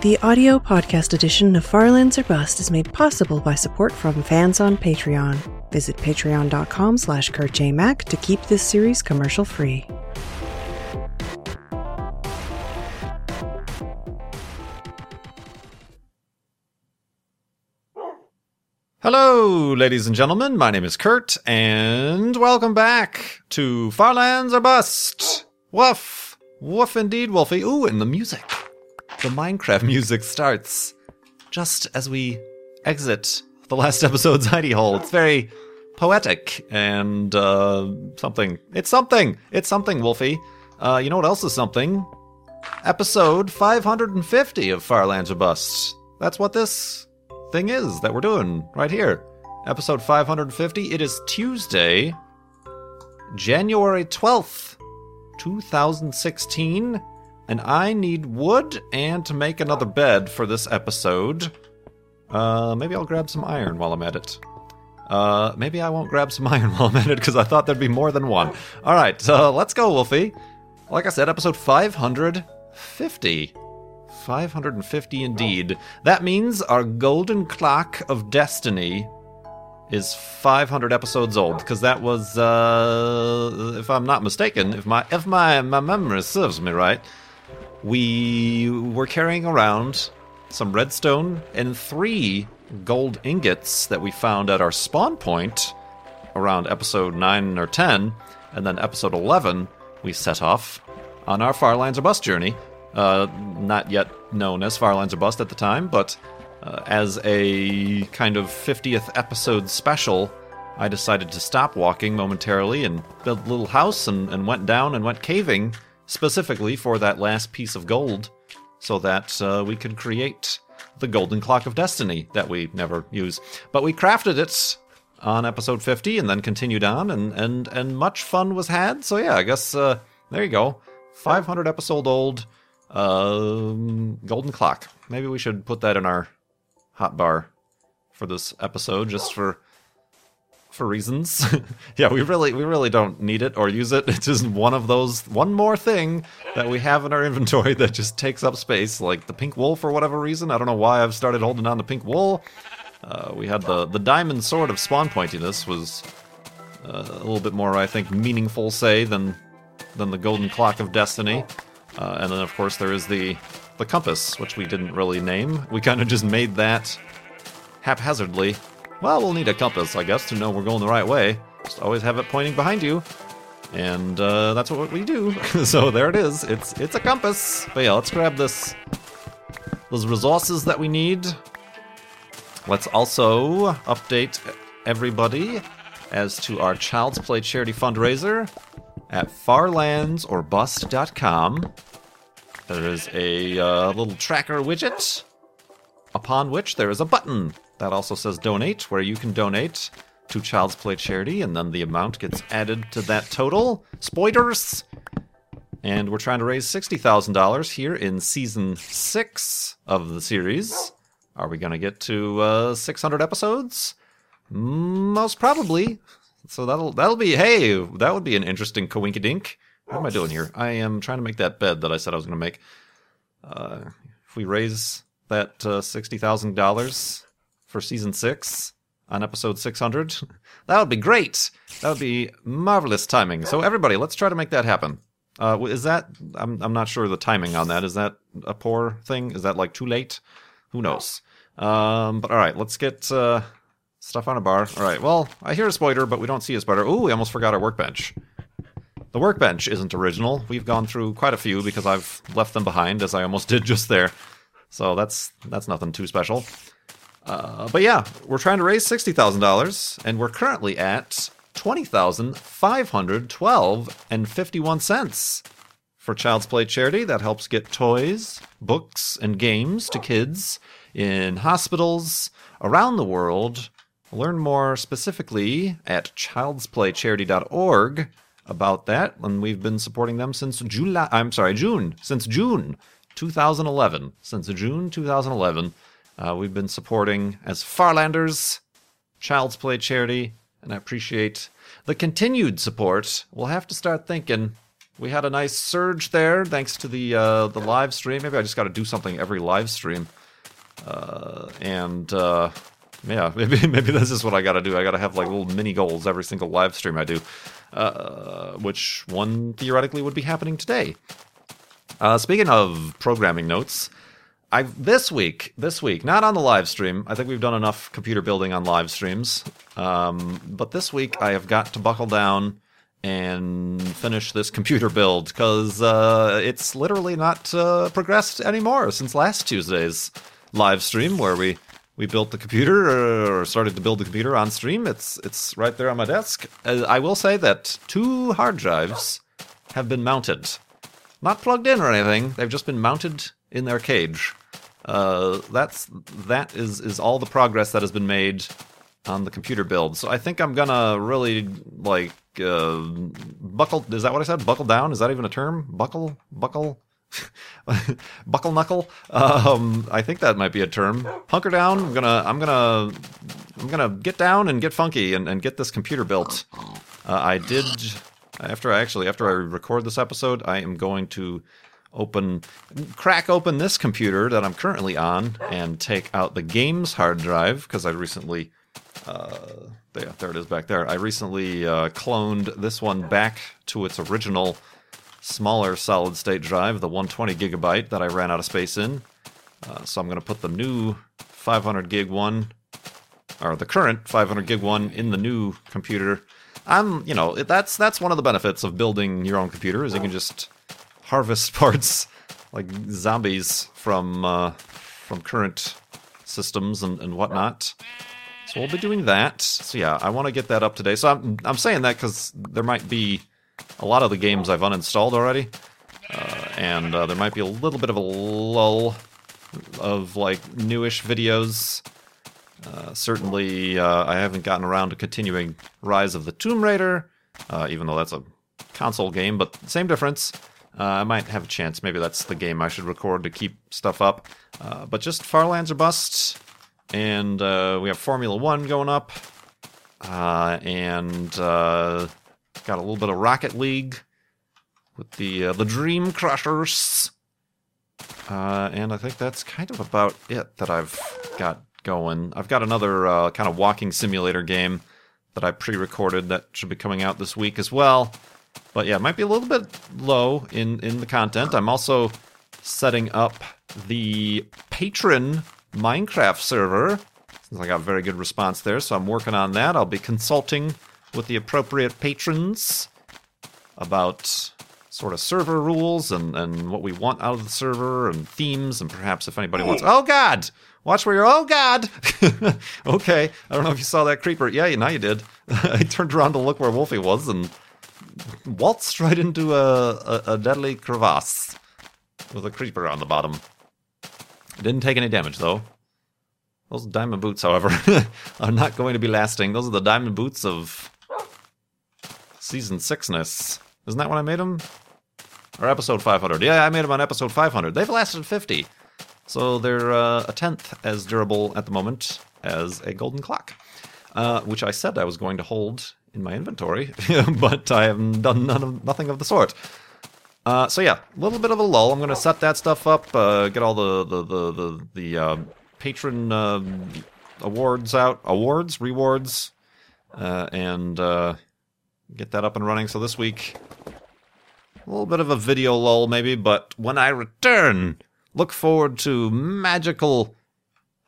The audio podcast edition of Farlands or Bust is made possible by support from fans on Patreon. Visit patreon.com slash kurtjmac to keep this series commercial free. Hello, ladies and gentlemen. My name is Kurt, and welcome back to Farlands or Bust. Woof. Woof indeed, Wolfie. Ooh, and the music. The Minecraft music starts just as we exit the last episode's hidey hole. It's very poetic and uh, something. It's something. It's something, Wolfie. Uh, you know what else is something? Episode 550 of Farlands Bust. That's what this thing is that we're doing right here. Episode 550. It is Tuesday, January 12th, 2016. And I need wood and to make another bed for this episode. Uh, maybe I'll grab some iron while I'm at it. Uh, maybe I won't grab some iron while I'm at it because I thought there'd be more than one. All right, uh, let's go, Wolfie. Like I said, episode 550. 550 indeed. That means our golden clock of destiny is 500 episodes old because that was uh if I'm not mistaken, if my if my my memory serves me right, we were carrying around some redstone and 3 gold ingots that we found at our spawn point around episode 9 or 10 and then episode 11 we set off on our Farlands or Bust journey. Uh, not yet known as Farlands or Bust at the time, but uh, as a kind of 50th episode special, I decided to stop walking momentarily and build a little house and, and went down and went caving specifically for that last piece of gold so that uh, we can create the golden clock of destiny that we never use. But we crafted it on episode 50 and then continued on and and and much fun was had. So yeah, I guess uh, there you go. 500 episode old um, golden clock. Maybe we should put that in our hotbar for this episode, just for for reasons. yeah, we really we really don't need it or use it. It's just one of those one more thing that we have in our inventory that just takes up space, like the pink wool for whatever reason. I don't know why I've started holding on to pink wool. Uh, we had the the diamond sword of spawn pointiness was uh, a little bit more, I think, meaningful say than than the golden clock of destiny. Uh, and then, of course, there is the the compass, which we didn't really name. We kind of just made that haphazardly. Well, we'll need a compass, I guess, to know we're going the right way. Just always have it pointing behind you, and uh, that's what we do. so there it is. It's it's a compass. But yeah, let's grab this those resources that we need. Let's also update everybody as to our Child's Play charity fundraiser at farlandsorbust.com. There is a uh, little tracker widget upon which there is a button that also says donate, where you can donate to Child's Play charity, and then the amount gets added to that total. Spoilers! And we're trying to raise $60,000 here in season six of the series. Are we going to get to uh, 600 episodes? Most probably. So that'll that'll be hey, that would be an interesting coinkydink. What am I doing here? I am trying to make that bed that I said I was going to make. Uh, if we raise that uh, sixty thousand dollars for season six on episode six hundred, that would be great. That would be marvelous timing. So everybody, let's try to make that happen. Uh, is that? I'm I'm not sure the timing on that. Is that a poor thing? Is that like too late? Who knows? Um, but all right, let's get uh, stuff on a bar. All right. Well, I hear a spider, but we don't see a spider. Ooh, we almost forgot our workbench. The workbench isn't original. We've gone through quite a few because I've left them behind, as I almost did just there. So that's that's nothing too special. Uh, but yeah, we're trying to raise sixty thousand dollars, and we're currently at twenty thousand five hundred twelve and fifty-one cents for Child's Play charity. That helps get toys, books, and games to kids in hospitals around the world. Learn more specifically at childsplaycharity.org about that, and we've been supporting them since July. I'm sorry, June. Since June 2011. Since June 2011, uh, we've been supporting as Farlanders, Child's Play Charity, and I appreciate the continued support. We'll have to start thinking we had a nice surge there thanks to the uh, the live stream. Maybe I just got to do something every live stream. Uh, and uh, yeah, maybe maybe this is what I got to do. I got to have like little mini goals every single live stream I do, uh, which one theoretically would be happening today. Uh, speaking of programming notes, I this week this week not on the live stream. I think we've done enough computer building on live streams, um, but this week I have got to buckle down and finish this computer build because uh, it's literally not uh, progressed anymore since last Tuesday's live stream where we we built the computer or started to build the computer on stream. It's it's right there on my desk. Uh, I will say that two hard drives have been mounted, not plugged in or anything. They've just been mounted in their cage. Uh, that's that is is all the progress that has been made on the computer build. So I think I'm gonna really like uh, buckle. Is that what I said? Buckle down? Is that even a term? Buckle, buckle, buckle knuckle. Um, I think that might be a term. Hunker down. I'm gonna, I'm gonna, I'm gonna get down and get funky and, and get this computer built. Uh, I did after I actually after I record this episode, I am going to open crack open this computer that I'm currently on and take out the games hard drive because I recently uh, there, there it is back there. I recently uh, cloned this one back to its original smaller solid state drive, the 120 gigabyte that I ran out of space in. Uh, so I'm going to put the new 500 gig one, or the current 500 gig one, in the new computer. I'm, you know, that's that's one of the benefits of building your own computer is you can just harvest parts like zombies from uh, from current systems and, and whatnot. So we'll be doing that. So yeah, I want to get that up today. So I'm I'm saying that because there might be a lot of the games I've uninstalled already, uh, and uh, there might be a little bit of a lull of like newish videos. Uh, certainly, uh, I haven't gotten around to continuing Rise of the Tomb Raider, uh, even though that's a console game, but same difference. Uh, I might have a chance. Maybe that's the game I should record to keep stuff up. but just Farlands or Bust and uh, we have Formula One going up, uh, and uh, got a little bit of Rocket League with the uh, the Dream Crushers, uh, and I think that's kind of about it that I've got going. I've got another uh, kind of walking simulator game that I pre-recorded that should be coming out this week as well. But yeah, it might be a little bit low in in the content. I'm also setting up the patron Minecraft server. Like I got a very good response there, so I'm working on that. I'll be consulting with the appropriate patrons about sort of server rules and, and what we want out of the server and themes, and perhaps if anybody wants. Oh, God! Watch where you're. Oh, God! okay. I don't know if you saw that creeper. Yeah, now you did. I turned around to look where Wolfie was and waltzed right into a, a, a deadly crevasse with a creeper on the bottom. Didn't take any damage though. Those diamond boots, however, are not going to be lasting. Those are the diamond boots of season sixness. Isn't that when I made them? Or episode 500? Yeah, I made them on episode 500. They've lasted 50, so they're uh, a tenth as durable at the moment as a golden clock, uh, which I said I was going to hold in my inventory, but I have done none of, nothing of the sort. Uh, so yeah, a little bit of a lull. I'm gonna set that stuff up, uh, get all the the the the, the uh, patron um, awards out, awards, rewards, uh, and uh, get that up and running. So this week, a little bit of a video lull maybe, but when I return, look forward to magical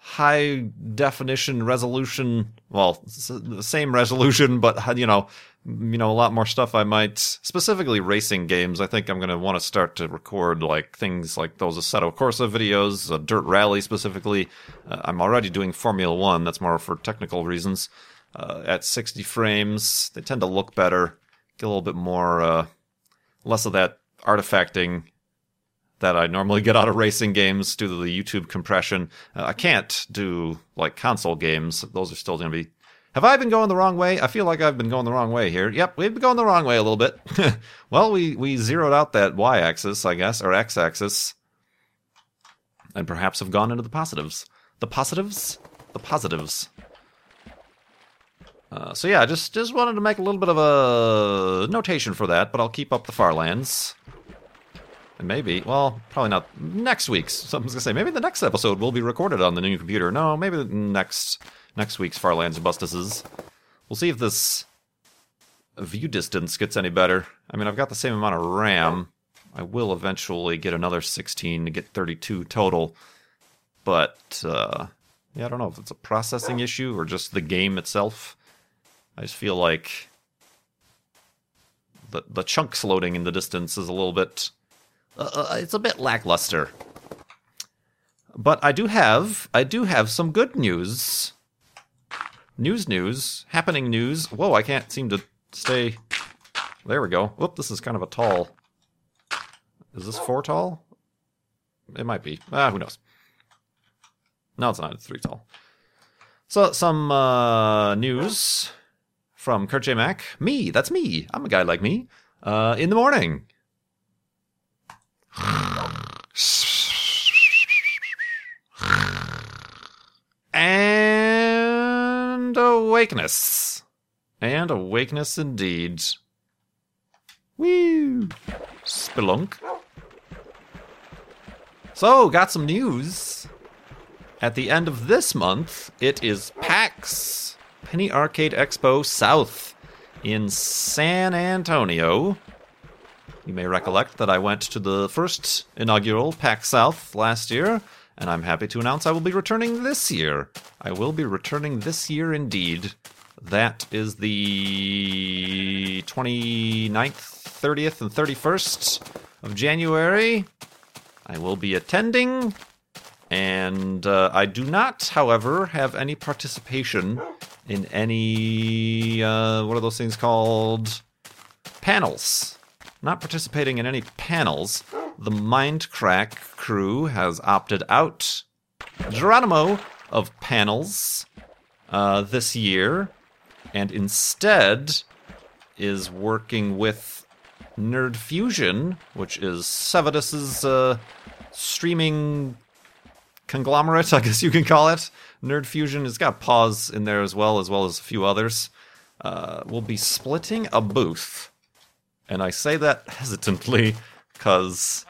high definition resolution. Well, the same resolution, but you know, you know, a lot more stuff I might, specifically racing games. I think I'm going to want to start to record like things like those Assetto Corsa videos, a Dirt Rally specifically. Uh, I'm already doing Formula One. That's more for technical reasons. Uh, at 60 frames, they tend to look better, get a little bit more, uh, less of that artifacting that I normally get out of racing games due to the YouTube compression. Uh, I can't do like console games; those are still going to be have I been going the wrong way? I feel like I've been going the wrong way here. Yep, we've been going the wrong way a little bit. well, we, we zeroed out that y axis, I guess, or x axis, and perhaps have gone into the positives. The positives? The positives. Uh, so yeah, just just wanted to make a little bit of a notation for that, but I'll keep up the Farlands. And maybe, well, probably not next week's. Someone's gonna say maybe the next episode will be recorded on the new computer. No, maybe next next week's Farlands and Bustuses. We'll see if this view distance gets any better. I mean, I've got the same amount of RAM. I will eventually get another 16 to get 32 total. But uh, yeah, I don't know if it's a processing issue or just the game itself. I just feel like the the chunks loading in the distance is a little bit uh, uh, it's a bit lackluster. But I do have I do have some good news. News news, happening news. Whoa, I can't seem to stay There we go. Whoop, this is kind of a tall. Is this four tall? It might be. Ah, who knows. No, it's not. It's three tall. So, some uh, news from Kurt J. Mac. Me, that's me. I'm a guy like me. Uh, in the morning. And awakeness. And awakeness indeed. Woo! Spelunk. So, got some news. At the end of this month, it is PAX, Penny Arcade Expo South, in San Antonio. You may recollect that I went to the first inaugural PAX South last year, and I'm happy to announce I will be returning this year. I will be returning this year indeed. That is the 29th, 30th, and 31st of January. I will be attending, and uh, I do not, however, have any participation in any, uh, what are those things called? Panels. Not participating in any panels. The Mindcrack crew has opted out. Geronimo of panels uh, this year, and instead is working with Nerd Fusion, which is Sevadus's uh, streaming conglomerate, I guess you can call it. Nerd Fusion has got Paws in there as well, as well as a few others. Uh, we'll be splitting a booth, and I say that hesitantly because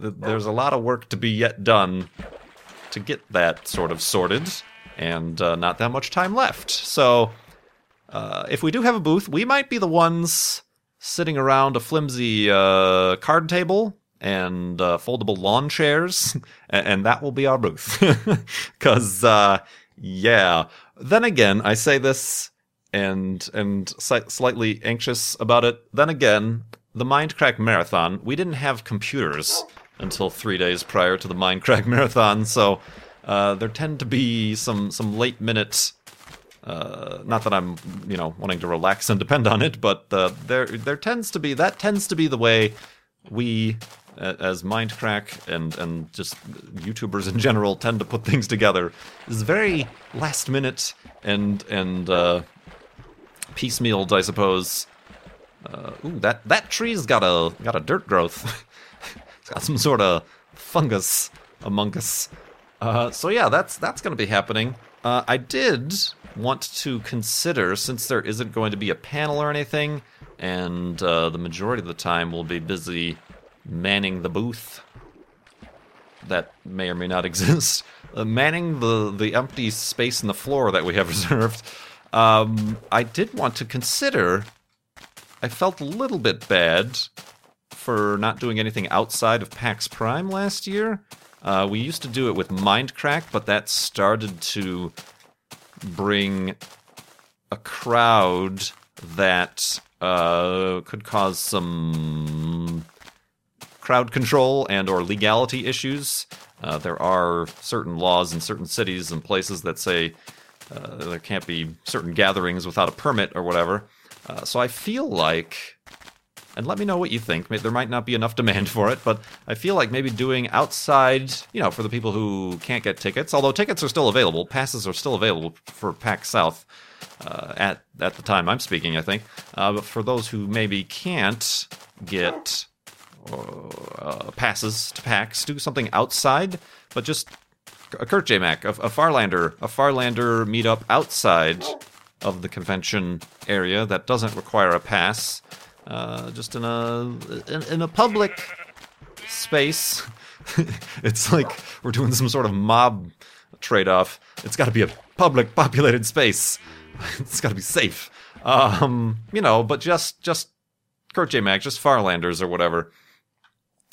th- there's a lot of work to be yet done to get that sort of sorted, and uh, not that much time left. So, uh, if we do have a booth, we might be the ones sitting around a flimsy uh, card table and uh, foldable lawn chairs, and, that will be our booth. Because, uh, yeah. Then again, I say this and and slightly anxious about it. Then again, the Mindcrack Marathon, we didn't have computers until three days prior to the Mindcrack Marathon, so uh, there tend to be some some late minute. Uh, not that I'm, you know, wanting to relax and depend on it, but uh, there there tends to be that tends to be the way we, uh, as Mindcrack and and just YouTubers in general, tend to put things together. Is very last minute and and uh, piecemealed, I suppose. Uh, ooh, that that tree's got a got a dirt growth. it's got some sort of fungus among us. Uh, so yeah, that's that's going to be happening. Uh, I did want to consider, since there isn't going to be a panel or anything, and uh, the majority of the time we'll be busy manning the booth that may or may not exist, uh, manning the the empty space in the floor that we have reserved. Um, I did want to consider. I felt a little bit bad for not doing anything outside of PAX Prime last year. Uh, we used to do it with Mindcrack, but that started to bring a crowd that uh, could cause some crowd control and or legality issues. Uh, there are certain laws in certain cities and places that say uh, there can't be certain gatherings without a permit or whatever. Uh, so I feel like, and let me know what you think. There might not be enough demand for it, but I feel like maybe doing outside, you know, for the people who can't get tickets. Although tickets are still available, passes are still available for PAX South. Uh, at at the time I'm speaking, I think. Uh, but for those who maybe can't get uh, passes to PAX, do something outside, but just a Kurt J. Mac, a, a Farlander, a Farlander meetup outside of the convention area that doesn't require a pass. Uh, just in a in, in a public space. it's like we're doing some sort of mob trade-off. It's got to be a public, populated space. it's got to be safe. Um, you know, but just just Kurt J. Mac, just Farlanders or whatever.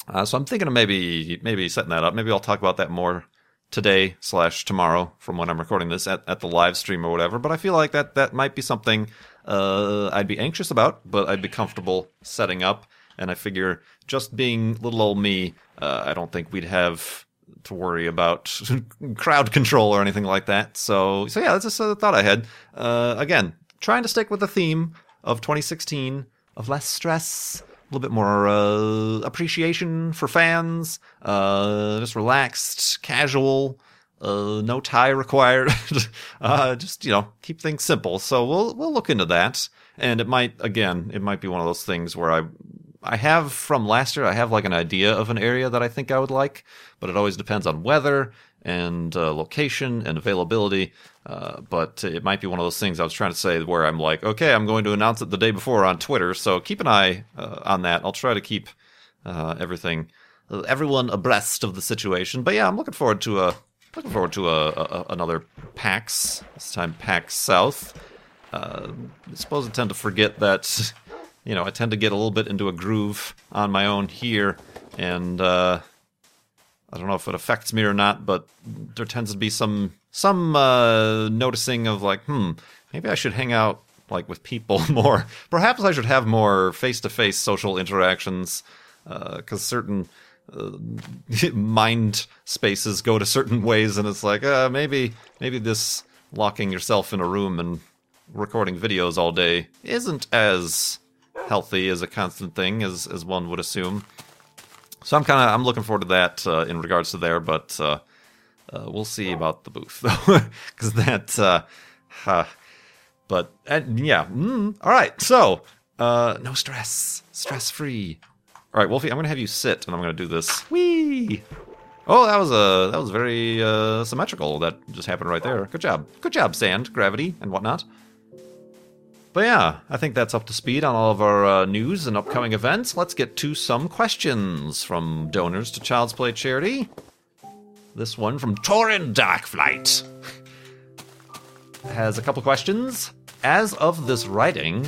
Uh, so I'm thinking of maybe maybe setting that up. Maybe I'll talk about that more today slash tomorrow from when I'm recording this at, at the live stream or whatever. But I feel like that that might be something uh, I'd be anxious about, but I'd be comfortable setting up. And I figure just being little old me, uh, I don't think we'd have to worry about crowd control or anything like that. So, so yeah, that's just a thought I had. Uh, again, trying to stick with the theme of 2016 of less stress, little bit more uh, appreciation for fans, uh, just relaxed, casual. Uh, no tie required. uh, just you know, keep things simple. So we'll we'll look into that, and it might again, it might be one of those things where I I have from last year, I have like an idea of an area that I think I would like, but it always depends on weather and uh, location and availability. Uh, but it might be one of those things I was trying to say where I'm like, okay, I'm going to announce it the day before on Twitter, so keep an eye uh, on that. I'll try to keep uh, everything, uh, everyone abreast of the situation. But yeah, I'm looking forward to a looking forward to a, a another PAX this time PAX South. Uh, I suppose I tend to forget that you know, I tend to get a little bit into a groove on my own here, and uh, I don't know if it affects me or not, but there tends to be some some uh, noticing of like, hmm, maybe I should hang out like with people more. Perhaps I should have more face to face social interactions, because uh, certain. Uh, mind spaces go to certain ways, and it's like uh, maybe maybe this locking yourself in a room and recording videos all day isn't as healthy as a constant thing, as as one would assume. So I'm kind of I'm looking forward to that uh, in regards to there, but uh, uh, we'll see about the booth though, because that. Uh, but yeah, mm, all right. So uh, no stress, stress free. All right, Wolfie, I'm gonna have you sit, and I'm gonna do this. Wee. Oh, that was a that was very uh, symmetrical. That just happened right there. Good job. Good job, sand, gravity, and whatnot. But yeah, I think that's up to speed on all of our uh, news and upcoming events. Let's get to some questions from donors to Child's Play Charity. This one from Torin Darkflight has a couple questions. As of this writing,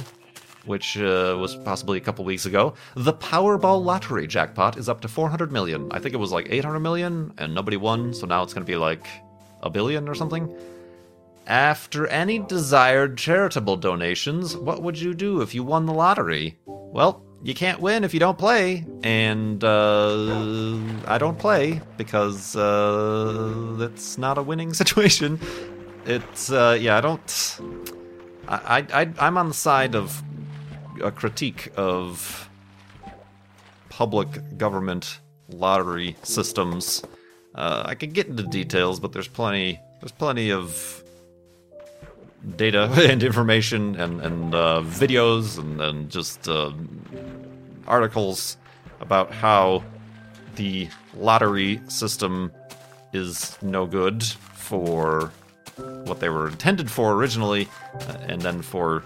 which uh, was possibly a couple weeks ago, the Powerball lottery jackpot is up to 400 million. I think it was like 800 million, and nobody won, so now it's going to be like a billion or something. After any desired charitable donations, what would you do if you won the lottery? Well, you can't win if you don't play, and uh, I don't play because uh, it's not a winning situation. It's uh, yeah, I don't. I, I I'm on the side of a critique of public government lottery systems. Uh, I could get into details, but there's plenty there's plenty of data and information and, and uh, videos and, and just uh, articles about how the lottery system is no good for what they were intended for originally, uh, and then for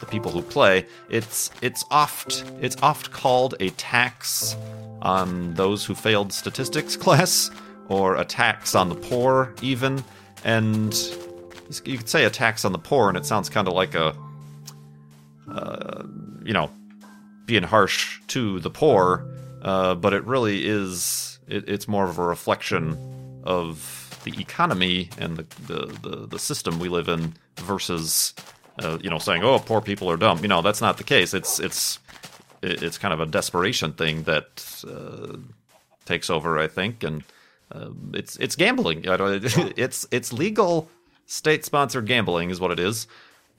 the people who play. It's it's oft it's oft called a tax on those who failed statistics class, or a tax on the poor even, and you could say a tax on the poor, and it sounds kind of like a, uh, you know, being harsh to the poor, uh, but it really is. It, it's more of a reflection of the economy and the the, the, the system we live in versus, uh, you know, saying, "Oh, poor people are dumb." You know, that's not the case. It's it's it's kind of a desperation thing that uh, takes over, I think, and. Uh, it's it's gambling. it's it's legal state sponsored gambling is what it is,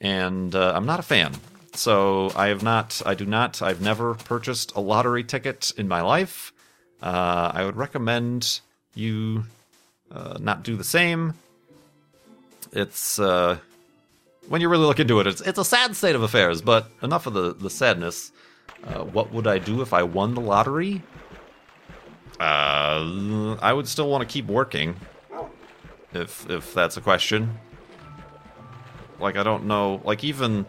and uh, I'm not a fan. So I have not, I do not, I've never purchased a lottery ticket in my life. Uh, I would recommend you uh, not do the same. It's uh, when you really look into it, it's it's a sad state of affairs. But enough of the the sadness. Uh, what would I do if I won the lottery? Uh, I would still want to keep working if if that's a question. Like I don't know. Like even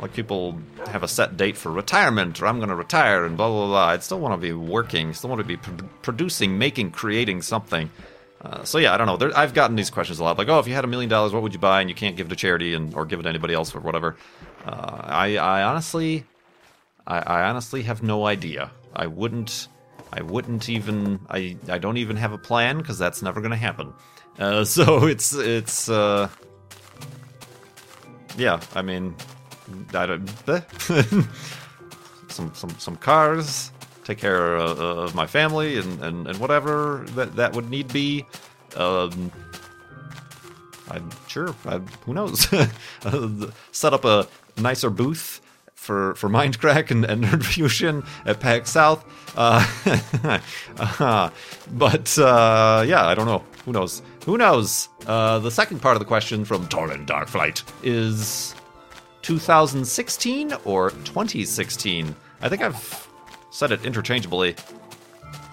like people have a set date for retirement or I'm going to retire and blah blah blah. I'd still want to be working. Still want to be pro- producing, making, creating something. Uh, so yeah, I don't know. There, I've gotten these questions a lot. Like, oh, if you had a million dollars, what would you buy? And you can't give it to charity and or give it to anybody else or whatever. Uh, I, I honestly, I, I honestly have no idea. I wouldn't. I wouldn't even. I. I don't even have a plan because that's never to happen. Uh, so it's it's. Uh, yeah, I mean, I don't. some some some cars. Take care of, of my family and, and, and whatever that that would need be. Um, I'm sure. I, who knows? Set up a nicer booth for for Mindcrack and, and Nerd Fusion at PAX South. Uh, uh, but uh, yeah, I don't know. Who knows? Who knows? Uh, the second part of the question from Torin Darkflight is 2016 or 2016. I think I've said it interchangeably.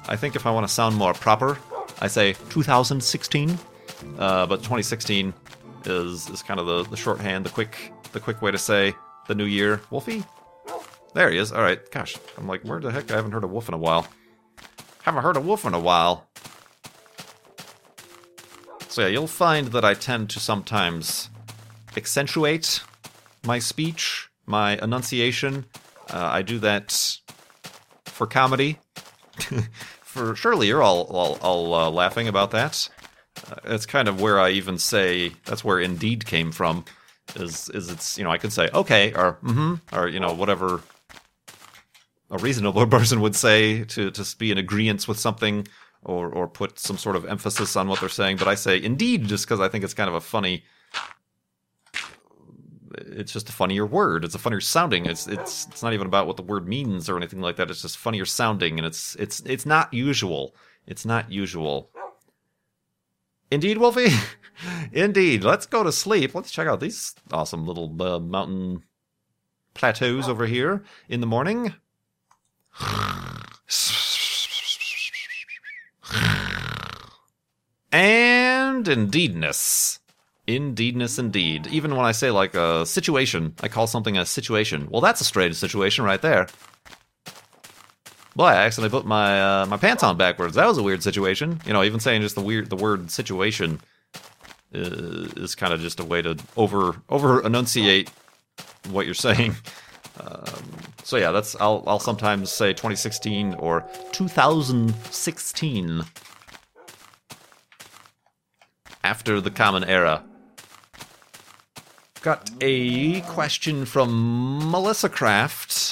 I think if I want to sound more proper, I say 2016. Uh, but 2016 is is kind of the, the shorthand, the quick the quick way to say the new year. Wolfie? There he is. All right. Gosh, I'm like, where the heck? I haven't heard a wolf in a while. Haven't heard a wolf in a while. So yeah, you'll find that I tend to sometimes accentuate my speech, my enunciation. Uh, I do that for comedy. for surely you're all all, all uh, laughing about that. Uh, it's kind of where I even say that's where Indeed came from. Is is it's you know I could say okay or mm-hmm or you know whatever a reasonable person would say to to be in agreement with something or or put some sort of emphasis on what they're saying. But I say indeed just because I think it's kind of a funny. It's just a funnier word. It's a funnier sounding. It's it's it's not even about what the word means or anything like that. It's just funnier sounding, and it's it's it's not usual. It's not usual. Indeed, Wolfie. Indeed. Let's go to sleep. Let's check out these awesome little uh, mountain plateaus over here in the morning. And indeedness. Indeedness, indeed. Even when I say like a situation, I call something a situation. Well, that's a strange situation right there. Boy, I accidentally put my uh, my pants on backwards. That was a weird situation. You know, even saying just the weird the word situation is, is kind of just a way to over over enunciate what you're saying. Um, so yeah, that's I'll I'll sometimes say 2016 or 2016 after the Common Era. Got a question from Melissa Craft.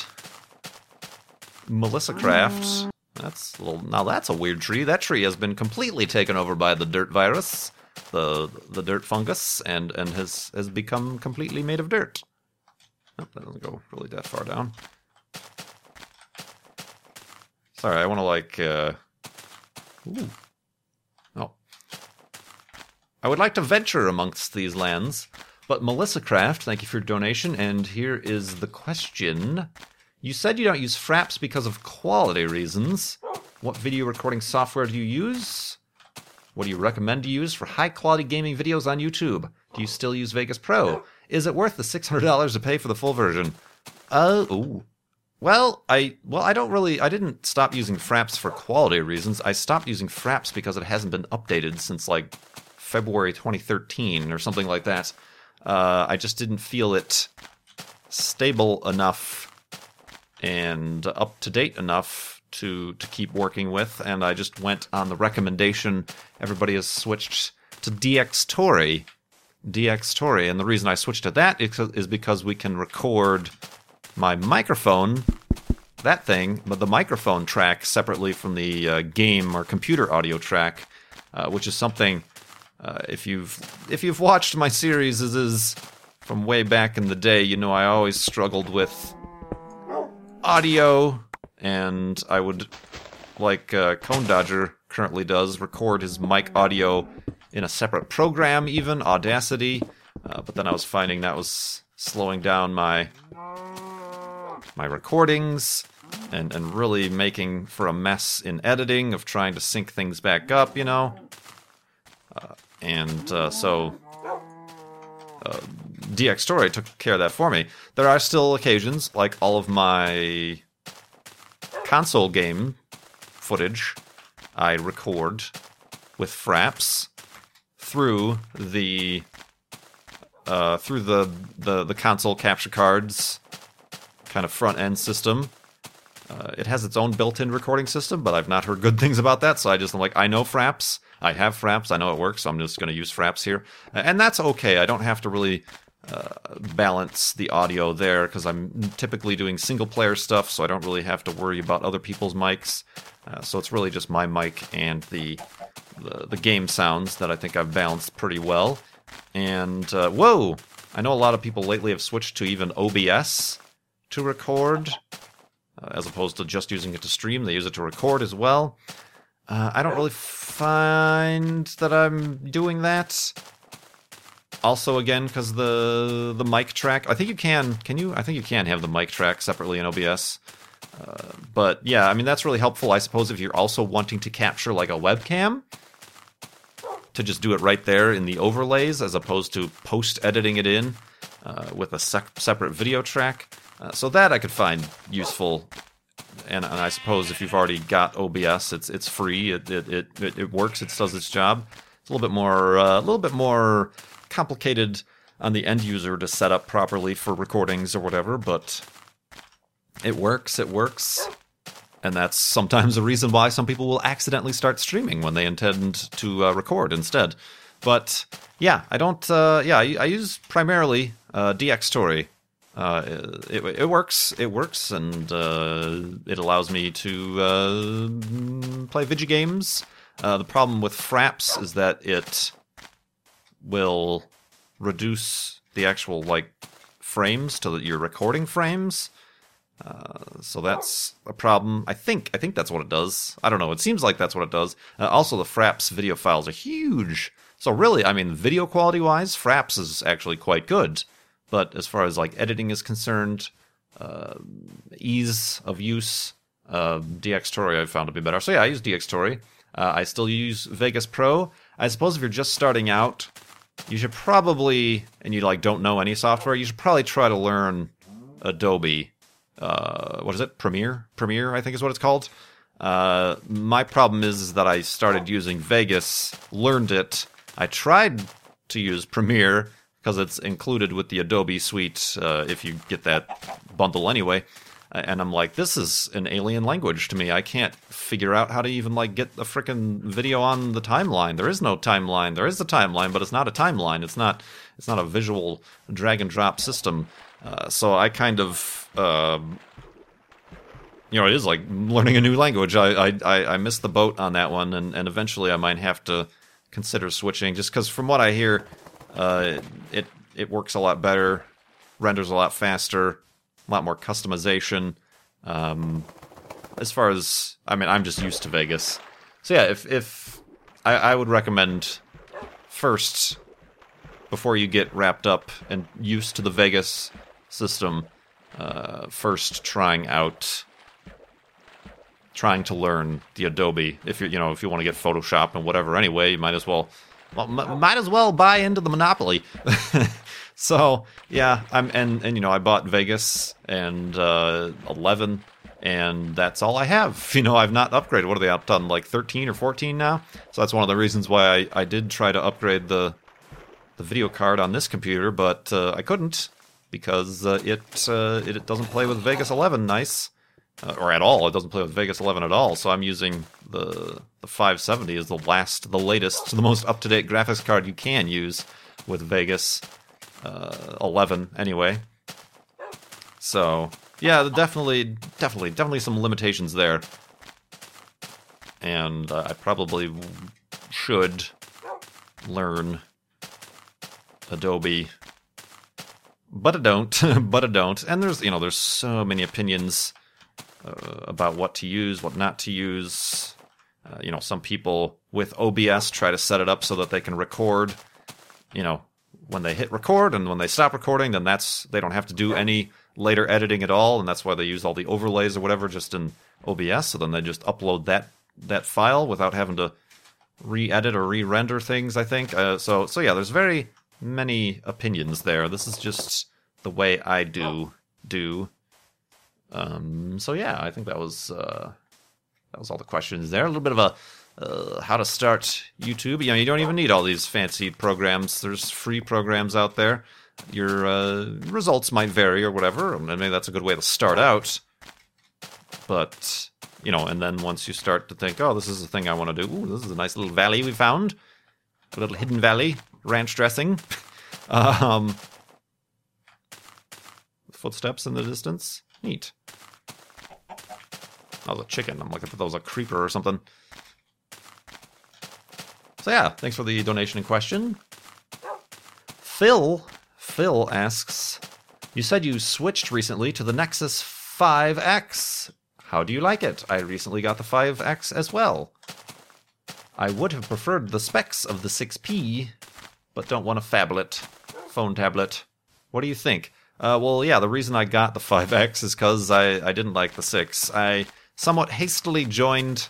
Melissa Craft. That's a little, now that's a weird tree. That tree has been completely taken over by the dirt virus, the the dirt fungus, and and has has become completely made of dirt. Oh, that doesn't go really that far down. Sorry, I want to like. Uh... Ooh. Oh. I would like to venture amongst these lands, but Melissa Craft, thank you for your donation, and here is the question. You said you don't use Fraps because of quality reasons. What video recording software do you use? What do you recommend to use for high quality gaming videos on YouTube? Do you still use Vegas Pro? Is it worth the $600 to pay for the full version? Uh, ooh. Well, I well I don't really I didn't stop using Fraps for quality reasons. I stopped using Fraps because it hasn't been updated since like February 2013 or something like that. Uh, I just didn't feel it stable enough and up to date enough to to keep working with, and I just went on the recommendation. Everybody has switched to DxTory, DxTory, and the reason I switched to that is, is because we can record my microphone, that thing, but the microphone track separately from the uh, game or computer audio track, uh, which is something. Uh, if you've if you've watched my series is from way back in the day, you know I always struggled with audio, and I would, like uh, Cone Dodger currently does, record his mic audio in a separate program, even Audacity. Uh, but then I was finding that was slowing down my my recordings and and really making for a mess in editing of trying to sync things back up, you know. Uh, and uh, so uh, Dxtory took care of that for me. There are still occasions, like all of my console game footage, I record with Fraps through the uh, through the, the the console capture cards kind of front end system. Uh, it has its own built-in recording system, but I've not heard good things about that. So I just am like, I know Fraps, I have Fraps, I know it works, so I'm just going to use Fraps here, and that's okay. I don't have to really uh, balance the audio there because I'm typically doing single player stuff, so I don't really have to worry about other people's mics. Uh, so it's really just my mic and the, the, the game sounds that I think I've balanced pretty well. And uh, whoa, I know a lot of people lately have switched to even OBS to record, uh, as opposed to just using it to stream. They use it to record as well. Uh, I don't really find that I'm doing that also again because the the mic track i think you can can you i think you can have the mic track separately in obs uh, but yeah i mean that's really helpful i suppose if you're also wanting to capture like a webcam to just do it right there in the overlays as opposed to post editing it in uh, with a sec- separate video track uh, so that i could find useful and, and, I suppose if you've already got OBS, it's it's free. It it, it, it works. It does its job. It's a little bit more uh, a little bit more complicated on the end user to set up properly for recordings or whatever, but it works, it works. And that's sometimes a reason why some people will accidentally start streaming when they intend to uh, record instead. But yeah, I don't. Uh, yeah, I, I, use primarily uh, Dxtory. Uh, it, it, works. It works, and uh, it allows me to uh, play video games. The problem with Fraps is that it will reduce the actual like frames to your recording frames. Uh, so that's a problem. I think I think that's what it does. I don't know. It seems like that's what it does. Uh, also, the Fraps video files are huge. So really, I mean, video quality wise, Fraps is actually quite good. But as far as like editing is concerned, uh, ease of use, uh, Dxtory I found to be better. So yeah, I use Dxtory. Uh, I still use Vegas Pro. I suppose if you're just starting out, you should probably, and you like don't know any software, you should probably try to learn Adobe. Uh, what is it? Premiere? Premiere, I think is what it's called. Uh, my problem is, is that I started using Vegas, learned it. I tried to use Premiere because it's included with the Adobe suite uh, if you get that bundle anyway and I'm like, this is an alien language to me. I can't figure out how to even like get a freaking video on the timeline. There is no timeline. There is a timeline, but it's not a timeline. It's not. It's not a visual drag and drop system. Uh, so I kind of, uh, you know, it is like learning a new language. I I I missed the boat on that one, and and eventually I might have to consider switching, just because from what I hear, uh, it it works a lot better, renders a lot faster a lot more customization. Um, as far as I mean, I'm just used to Vegas, so yeah. If if I, I would recommend first before you get wrapped up and used to the Vegas system, uh, first trying out trying to learn the Adobe. If you you know if you want to get Photoshop and whatever anyway, you might as well well, m- might as well buy into the monopoly. so yeah, I'm and and you know I bought Vegas and uh, 11, and that's all I have. You know I've not upgraded. What are they up to on like 13 or 14 now? So that's one of the reasons why I, I did try to upgrade the the video card on this computer, but uh, I couldn't because uh, it uh, it doesn't play with Vegas 11 nice uh, or at all. It doesn't play with Vegas 11 at all. So I'm using the the 570 as the last, the latest, the most up to date graphics card you can use with Vegas uh, 11 anyway. So yeah, definitely, definitely, definitely some limitations there, and uh, I probably should learn Adobe but I don't. but I don't. And there's you know there's so many opinions uh, about what to use, what not to use. Uh, you know, some people with OBS try to set it up so that they can record. You know, when they hit record and when they stop recording, then that's they don't have to do any later editing at all, and that's why they use all the overlays or whatever just in OBS. So then they just upload that that file without having to re-edit or re-render things. I think uh, so. So yeah, there's very many opinions there. This is just the way I do do. Um, so yeah, I think that was uh, that was all the questions there. A little bit of a uh, how to start YouTube. You know, you don't even need all these fancy programs. There's free programs out there. Your uh, results might vary or whatever, and maybe that's a good way to start out. But you know, and then once you start to think, oh, this is the thing I want to do. Ooh, this is a nice little valley we found, a little hidden valley, ranch dressing. um, footsteps in the distance. Neat. Oh, the chicken. I'm looking for those a creeper or something. So yeah, thanks for the donation in question. Phil, Phil asks, you said you switched recently to the Nexus 5X. How do you like it? I recently got the 5X as well. I would have preferred the specs of the 6P, but don't want a phablet, phone tablet. What do you think? Uh, well, yeah, the reason I got the 5X is because I, I didn't like the 6. I somewhat hastily joined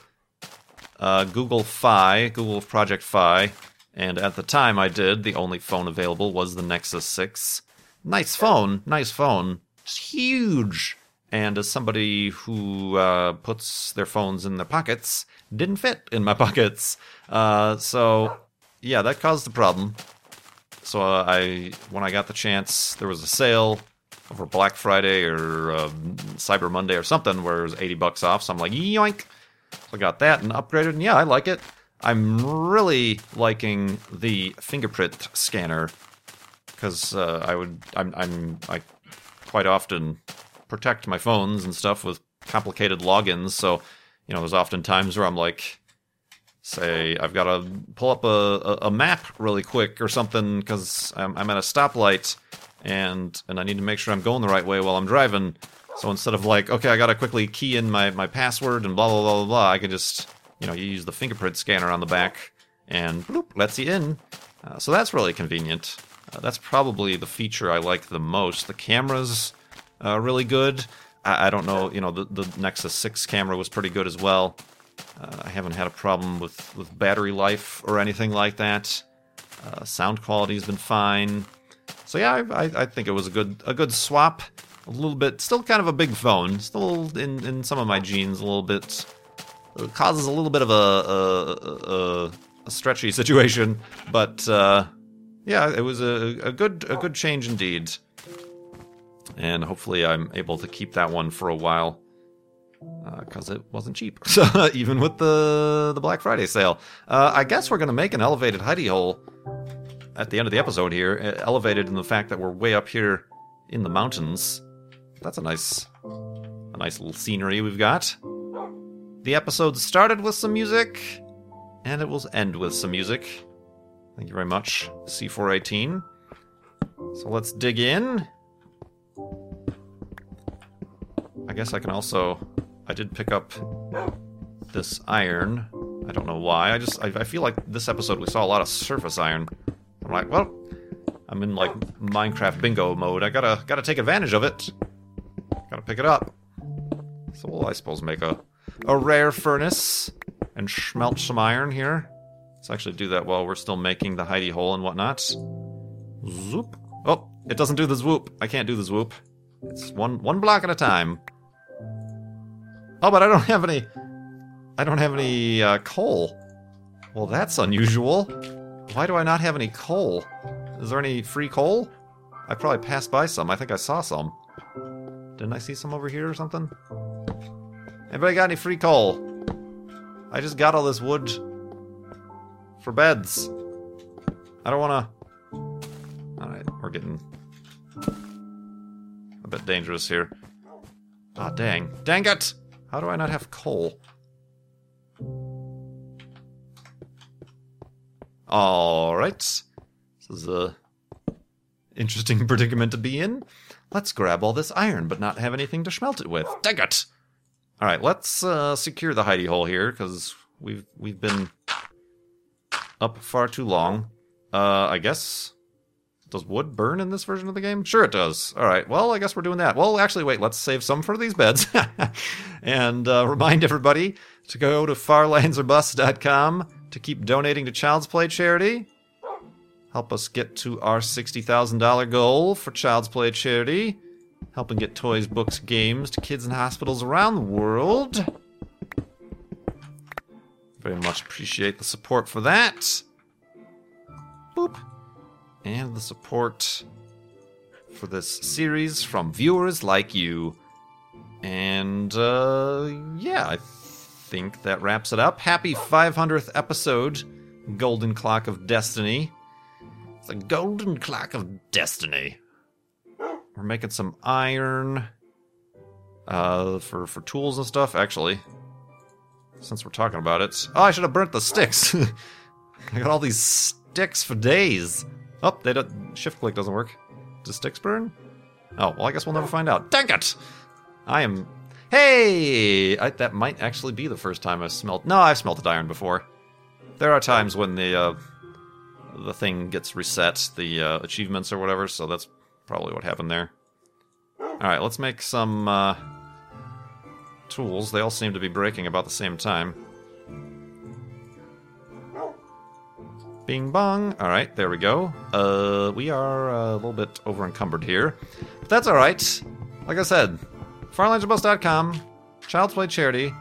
uh, Google Fi, Google Project Fi, and at the time I did, the only phone available was the Nexus 6. Nice phone, nice phone. It's huge. And as somebody who uh, puts their phones in their pockets, didn't fit in my pockets. Uh, so, yeah, that caused the problem. So uh, I, when I got the chance, there was a sale over Black Friday or uh, Cyber Monday or something where it was 80 bucks off. So I'm like, yoink. So I got that and upgraded, and yeah, I like it. I'm really liking the fingerprint scanner because uh, I would, I'm, I'm, I quite often protect my phones and stuff with complicated logins. So, you know, there's often times where I'm like, say, I've got to pull up a, a, a map really quick or something because I'm, I'm at a stoplight and and I need to make sure I'm going the right way while I'm driving. So instead of like, okay, I gotta quickly key in my, my password and blah blah blah blah blah, I can just you know you use the fingerprint scanner on the back and bloop lets you in. Uh, so that's really convenient. Uh, that's probably the feature I like the most. The camera's uh, really good. I, I, don't know, you know, the, the Nexus 6 camera was pretty good as well. Uh, I haven't had a problem with, with battery life or anything like that. Uh, sound quality has been fine. So yeah, I, I, think it was a good a good swap. A little bit, still kind of a big phone. Still in, in some of my jeans, a little bit it causes a little bit of a a, a, a stretchy situation, but uh, yeah, it was a, a good a good change indeed. And hopefully, I'm able to keep that one for a while because uh, it wasn't cheap. Even with the the Black Friday sale, uh, I guess we're gonna make an elevated hidey hole at the end of the episode here, elevated in the fact that we're way up here in the mountains. That's a nice, a nice little scenery we've got. The episode started with some music, and it will end with some music. Thank you very much, C418. So let's dig in. I guess I can also. I did pick up this iron. I don't know why. I just I, I feel like this episode we saw a lot of surface iron. I'm like, well, I'm in like Minecraft bingo mode. I gotta gotta take advantage of it. Gotta pick it up. So we'll, I suppose, make a a rare furnace and smelt some iron here. Let's actually do that while we're still making the hidey hole and whatnot. Zoop. Oh, it doesn't do the swoop. I can't do the swoop. It's one one block at a time. Oh, but I don't have any. I don't have any uh, coal. Well, that's unusual. Why do I not have any coal? Is there any free coal? I probably passed by some. I think I saw some. Didn't I see some over here or something? Anybody got any free coal? I just got all this wood for beds. I don't want to. Alright, we're getting a bit dangerous here. Ah, oh, dang. Dang it! How do I not have coal? All right. This is a interesting predicament to be in. Let's grab all this iron, but not have anything to smelt it with. Dang it! All right, let's uh, secure the hidey hole here because we've we've been up far too long. Uh, I guess does wood burn in this version of the game? Sure, it does. All right. Well, I guess we're doing that. Well, actually, wait. Let's save some for these beds, and uh, remind everybody to go to farlandsorbust.com to keep donating to Child's Play charity. Help us get to our $60,000 goal for Child's Play charity, helping get toys, books, games to kids in hospitals around the world. Very much appreciate the support for that. Boop. And the support for this series from viewers like you. And, uh, yeah, I think that wraps it up. Happy 500th episode, Golden Clock of Destiny. The Golden Clock of Destiny. We're making some iron uh, for, for tools and stuff, actually. Since we're talking about it. Oh, I should have burnt the sticks. I got all these sticks for days. Oh, they don't. Shift click doesn't work. Does sticks burn? Oh, well, I guess we'll never find out. Dang it! I am. Hey! I, that might actually be the first time I've smelt. No, I've smelted iron before. There are times when the uh, the thing gets reset, the uh, achievements or whatever. So that's probably what happened there. All right, let's make some uh, tools. They all seem to be breaking about the same time. Bing bong. All right, there we go. Uh, we are uh, a little bit over encumbered here, but that's all right. Like I said, farlandsorbust.com, Child's Play Charity.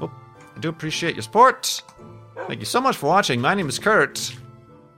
Oh, I do appreciate your support. Thank you so much for watching. My name is Kurt.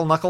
Buckle Knuckle.